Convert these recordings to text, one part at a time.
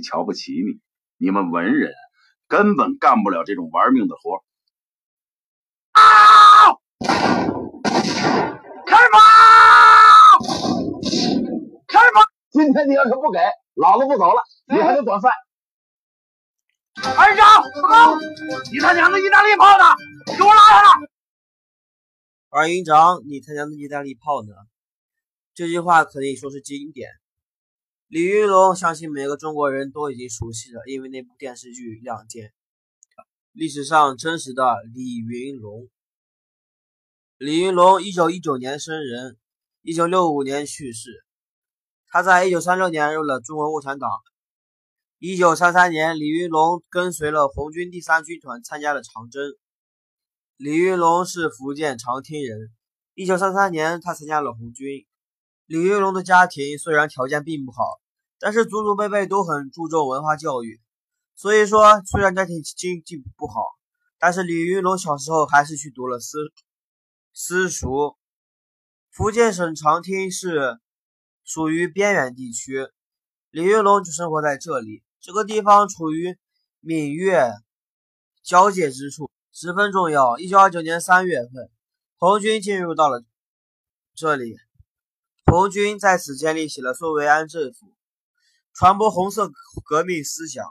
瞧不起你。你们文人根本干不了这种玩命的活。啊！开炮！开炮！今天你要是不给，老子不走了，你还得管饭。二营长，走！你他娘的意大利炮呢？给我拉上来！二营长，你他娘的意大利炮呢？这句话可以说是经典。李云龙相信每个中国人都已经熟悉了，因为那部电视剧《亮剑》。历史上真实的李云龙。李云龙，一九一九年生人，一九六五年去世。他在一九三六年入了中国共产党。一九三三年，李云龙跟随了红军第三军团参加了长征。李云龙是福建长汀人。一九三三年，他参加了红军。李云龙的家庭虽然条件并不好，但是祖祖辈辈都很注重文化教育。所以说，虽然家庭经济不好，但是李云龙小时候还是去读了私私塾。福建省长汀市属于边远地区，李云龙就生活在这里。这个地方处于闽粤交界之处，十分重要。一九二九年三月份，红军进入到了这里。红军在此建立起了苏维埃政府，传播红色革命思想。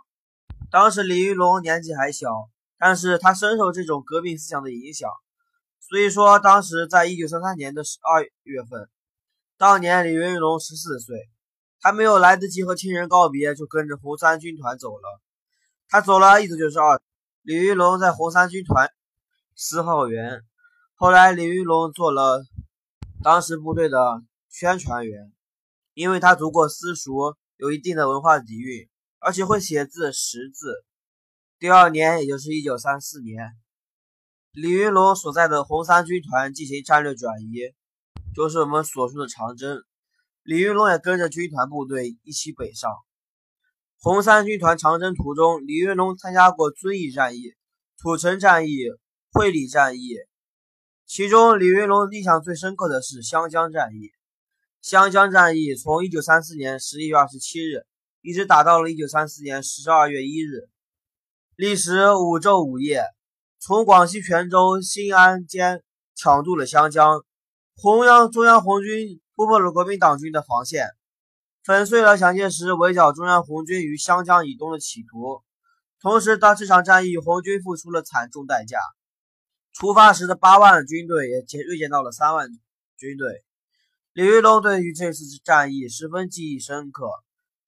当时李云龙年纪还小，但是他深受这种革命思想的影响。所以说，当时在一九三三年的十二月份，当年李云龙十四岁，还没有来得及和亲人告别，就跟着红三军团走了。他走了一走就是二。李云龙在红三军团四号员，后来李云龙做了当时部队的。宣传员，因为他读过私塾，有一定的文化底蕴，而且会写字识字。第二年，也就是一九三四年，李云龙所在的红三军团进行战略转移，就是我们所说的长征。李云龙也跟着军团部队一起北上。红三军团长征途中，李云龙参加过遵义战役、土城战役、会理战役，其中李云龙印象最深刻的是湘江战役。湘江战役从一九三四年十一月二十七日一直打到了一九三四年十二月一日，历时五昼五夜，从广西泉州、新安间抢渡了湘江。红央中央红军突破了国民党军的防线，粉碎了蒋介石围剿中央红军于湘江以东的企图。同时，当这场战役，红军付出了惨重代价。出发时的八万军队也减锐减到了三万军队。李云龙对于这次战役十分记忆深刻。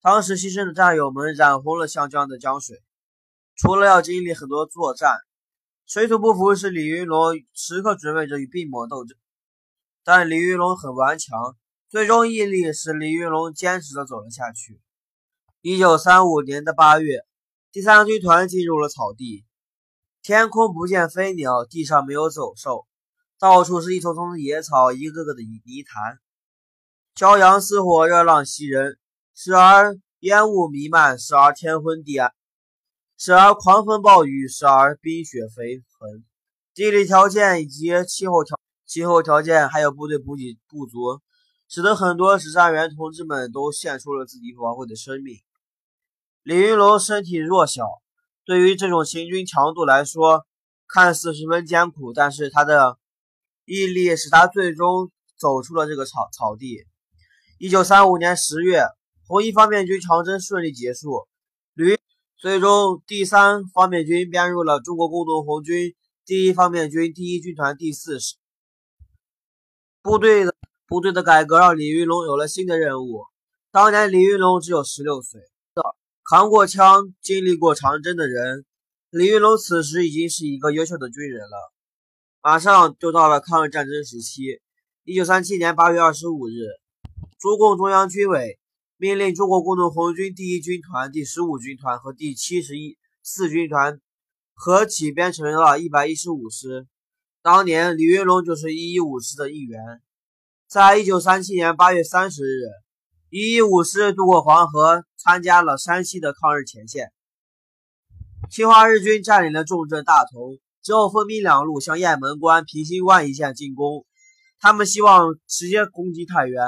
当时牺牲的战友们染红了湘江的江水。除了要经历很多作战，水土不服使李云龙时刻准备着与病魔斗争。但李云龙很顽强，最终毅力使李云龙坚持的走了下去。一九三五年的八月，第三军团进入了草地，天空不见飞鸟，地上没有走兽，到处是一丛丛的野草，一个个的泥潭。骄阳似火，热浪袭人；时而烟雾弥漫，时而天昏地暗；时而狂风暴雨，时而冰雪飞痕。地理条件以及气候条气候条件，还有部队补给不足，使得很多指战员同志们都献出了自己宝贵的生命。李云龙身体弱小，对于这种行军强度来说，看似十分艰苦，但是他的毅力使他最终走出了这个草草地。一九三五年十月，红一方面军长征顺利结束，旅最终第三方面军编入了中国工农红军第一方面军第一军团第四师。部队的部队的改革让李云龙有了新的任务。当年李云龙只有十六岁，扛过枪、经历过长征的人，李云龙此时已经是一个优秀的军人了。马上就到了抗日战争时期，一九三七年八月二十五日。中共中央军委命令中国工农红军第一军团、第十五军团和第七十一四军团合起编成了一百一十五师。当年李云龙就是一一五师的一员。在一九三七年八月三十日，一一五师渡过黄河，参加了山西的抗日前线。侵华日军占领了重镇大同之后，分兵两路向雁门关、平型关一线进攻。他们希望直接攻击太原。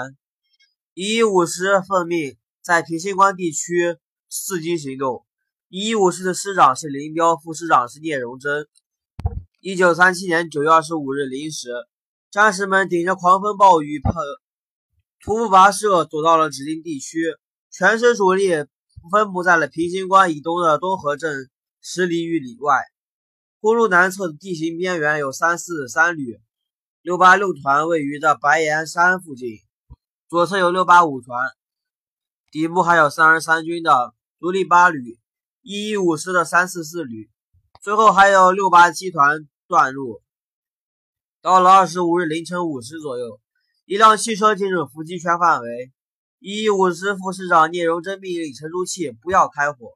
一一五师奉命在平型关地区伺机行动。一一五师的师长是林彪，副师长是聂荣臻。一九三七年九月二十五日零时，战士们顶着狂风暴雨，徒步跋涉走到了指定地区，全师主力分布在了平型关以东的东河镇十里余里外。公路南侧的地形边缘有三四三旅，六八六团位于的白岩山附近，左侧有六八五团，底部还有三十三军的独立八旅、一一五师的三四四旅，最后还有六八七团断路。到了二十五日凌晨五时左右，一辆汽车进入伏击圈范围，一一五师副师长聂荣臻命令沉住气，不要开火。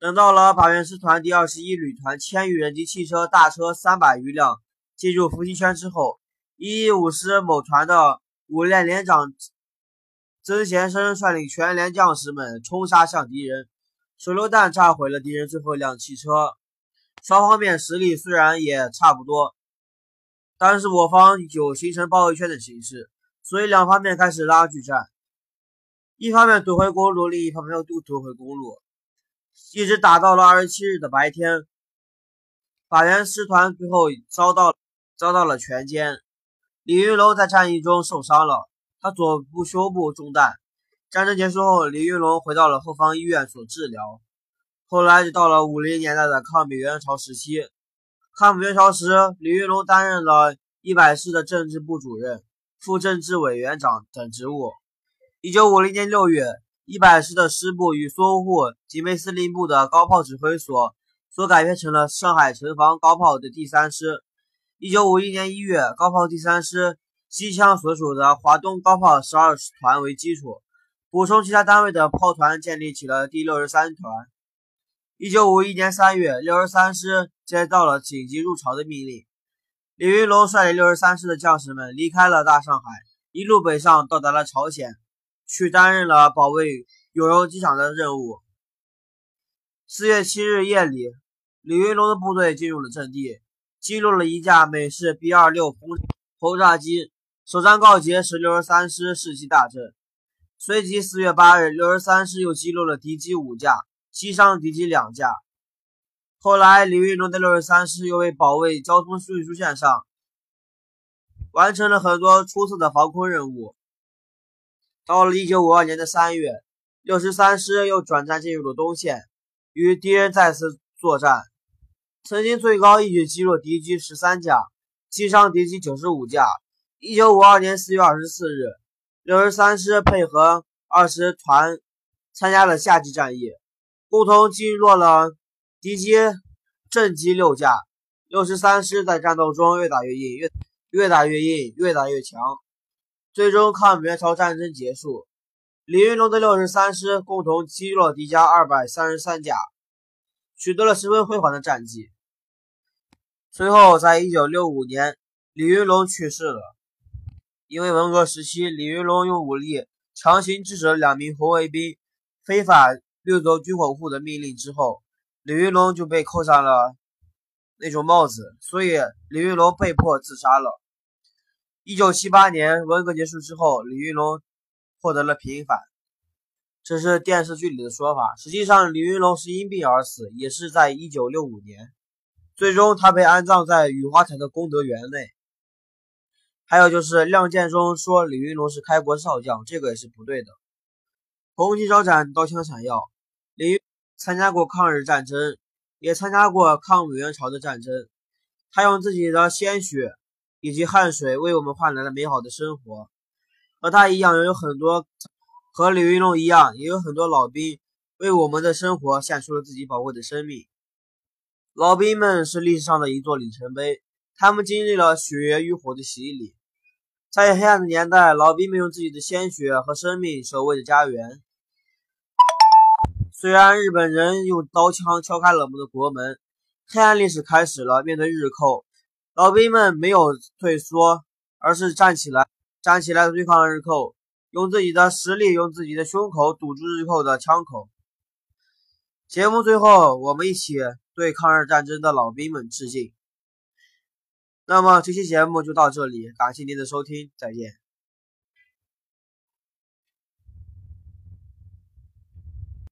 等到了法源师团第二十一旅团千余人及汽车、大车三百余辆进入伏击圈之后，一一五师某团的五连连长曾贤生率领全连将士们冲杀向敌人，手榴弹炸毁了敌人最后一辆汽车。双方面实力虽然也差不多，但是我方有形成包围圈的形势，所以两方面开始拉锯战，一方面夺回公路，另一方面又夺回公路。一直打到了二十七日的白天，法援师团最后遭到遭到了全歼。李云龙在战役中受伤了，他左部胸部中弹。战争结束后，李云龙回到了后方医院所治疗。后来就到了五零年代的抗美援朝时期，抗美援朝时，李云龙担任了一百师的政治部主任、副政治委员长等职务。一九五零年六月。一百师的师部与淞沪警备司令部的高炮指挥所所改编成了上海城防高炮的第三师。一九五一年一月，高炮第三师机枪所属的华东高炮十二团为基础，补充其他单位的炮团，建立起了第六十三团。一九五一年三月，六十三师接到了紧急入朝的命令，李云龙率领六十三师的将士们离开了大上海，一路北上，到达了朝鲜。去担任了保卫永荣机场的任务。四月七日夜里，李云龙的部队进入了阵地，击落了一架美式 B 二六轰轰炸机。首战告捷，使六十三师士气大振。随即，四月八日，六十三师又击落了敌机五架，击伤敌机两架。后来，李云龙的六十三师又为保卫交通运输线上，完成了很多出色的防空任务。到了一九五二年的三月，六十三师又转战进入了东线，与敌人再次作战，曾经最高一举击落敌机十三架，击伤敌机九十五架。一九五二年四月二十四日，六十三师配合二十团参加了夏季战役，共同击落了敌机正机六架。六十三师在战斗中越打越硬，越越打越硬，越打越强。最终，抗美援朝战争结束，李云龙的六十三师共同击落敌家二百三十三架，取得了十分辉煌的战绩。随后，在一九六五年，李云龙去世了。因为文革时期，李云龙用武力强行制止了两名红卫兵非法掠夺军火库的命令之后，李云龙就被扣上了那种帽子，所以李云龙被迫自杀了。一九七八年文革结束之后，李云龙获得了平反，这是电视剧里的说法。实际上，李云龙是因病而死，也是在一九六五年。最终，他被安葬在雨花台的功德园内。还有就是《亮剑》中说李云龙是开国少将，这个也是不对的。红旗招展，刀枪闪耀。李云参加过抗日战争，也参加过抗美援朝的战争。他用自己的鲜血。以及汗水为我们换来了美好的生活。和他一样，也有很多和李云龙一样，也有很多老兵为我们的生活献出了自己宝贵的生命。老兵们是历史上的一座里程碑，他们经历了血与火的洗礼，在黑暗的年代，老兵们用自己的鲜血和生命守卫着家园。虽然日本人用刀枪敲开了我们的国门，黑暗历史开始了。面对日寇。老兵们没有退缩，而是站起来，站起来对抗日寇，用自己的实力，用自己的胸口堵住日寇的枪口。节目最后，我们一起对抗日战争的老兵们致敬。那么这期节目就到这里，感谢您的收听，再见。